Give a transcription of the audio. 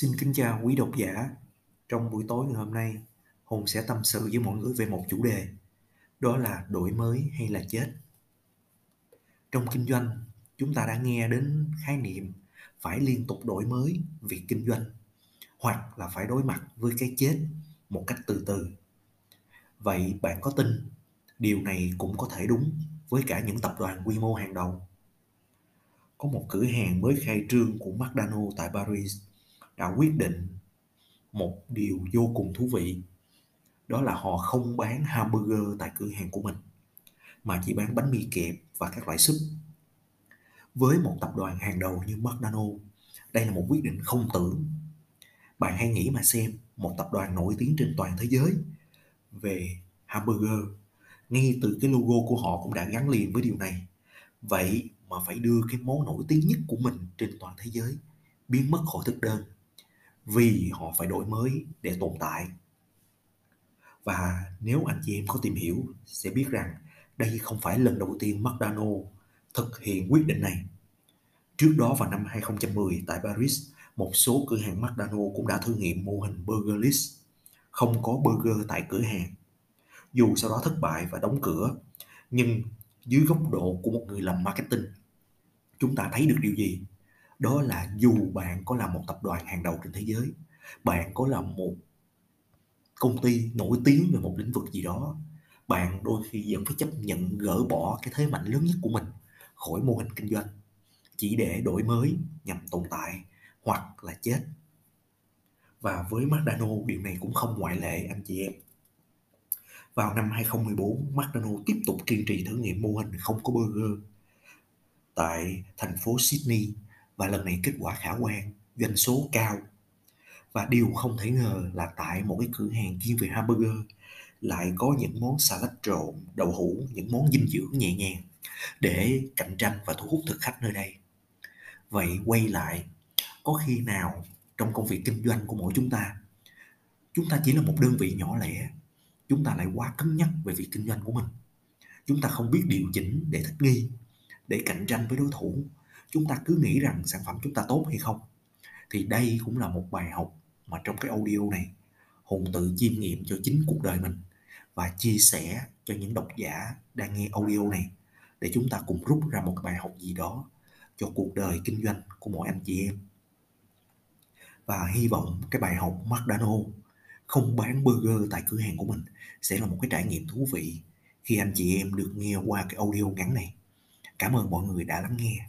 Xin kính chào quý độc giả. Trong buổi tối ngày hôm nay, Hùng sẽ tâm sự với mọi người về một chủ đề, đó là đổi mới hay là chết. Trong kinh doanh, chúng ta đã nghe đến khái niệm phải liên tục đổi mới việc kinh doanh hoặc là phải đối mặt với cái chết một cách từ từ. Vậy bạn có tin điều này cũng có thể đúng với cả những tập đoàn quy mô hàng đầu? Có một cửa hàng mới khai trương của McDonald's tại Paris đã quyết định một điều vô cùng thú vị. Đó là họ không bán hamburger tại cửa hàng của mình, mà chỉ bán bánh mì kẹp và các loại súp. Với một tập đoàn hàng đầu như McDonald's đây là một quyết định không tưởng. Bạn hãy nghĩ mà xem một tập đoàn nổi tiếng trên toàn thế giới về hamburger, ngay từ cái logo của họ cũng đã gắn liền với điều này. Vậy mà phải đưa cái món nổi tiếng nhất của mình trên toàn thế giới biến mất khỏi thực đơn vì họ phải đổi mới để tồn tại và nếu anh chị em có tìm hiểu sẽ biết rằng đây không phải lần đầu tiên McDonald thực hiện quyết định này. Trước đó vào năm 2010 tại Paris, một số cửa hàng McDonald cũng đã thử nghiệm mô hình burgerless không có burger tại cửa hàng. Dù sau đó thất bại và đóng cửa, nhưng dưới góc độ của một người làm marketing, chúng ta thấy được điều gì? Đó là dù bạn có là một tập đoàn hàng đầu trên thế giới, bạn có là một công ty nổi tiếng về một lĩnh vực gì đó, bạn đôi khi vẫn phải chấp nhận gỡ bỏ cái thế mạnh lớn nhất của mình khỏi mô hình kinh doanh, chỉ để đổi mới nhằm tồn tại hoặc là chết. Và với McDonald điều này cũng không ngoại lệ, anh chị em. Vào năm 2014 McDonald tiếp tục kiên trì thử nghiệm mô hình không có burger tại thành phố Sydney và lần này kết quả khả quan, doanh số cao. Và điều không thể ngờ là tại một cái cửa hàng chuyên về hamburger lại có những món salad trộn, đậu hũ, những món dinh dưỡng nhẹ nhàng để cạnh tranh và thu hút thực khách nơi đây. Vậy quay lại, có khi nào trong công việc kinh doanh của mỗi chúng ta, chúng ta chỉ là một đơn vị nhỏ lẻ, chúng ta lại quá cứng nhắc về việc kinh doanh của mình. Chúng ta không biết điều chỉnh để thích nghi, để cạnh tranh với đối thủ chúng ta cứ nghĩ rằng sản phẩm chúng ta tốt hay không thì đây cũng là một bài học mà trong cái audio này, hùng tự chiêm nghiệm cho chính cuộc đời mình và chia sẻ cho những độc giả đang nghe audio này để chúng ta cùng rút ra một bài học gì đó cho cuộc đời kinh doanh của mỗi anh chị em và hy vọng cái bài học McDonald không bán burger tại cửa hàng của mình sẽ là một cái trải nghiệm thú vị khi anh chị em được nghe qua cái audio ngắn này. Cảm ơn mọi người đã lắng nghe.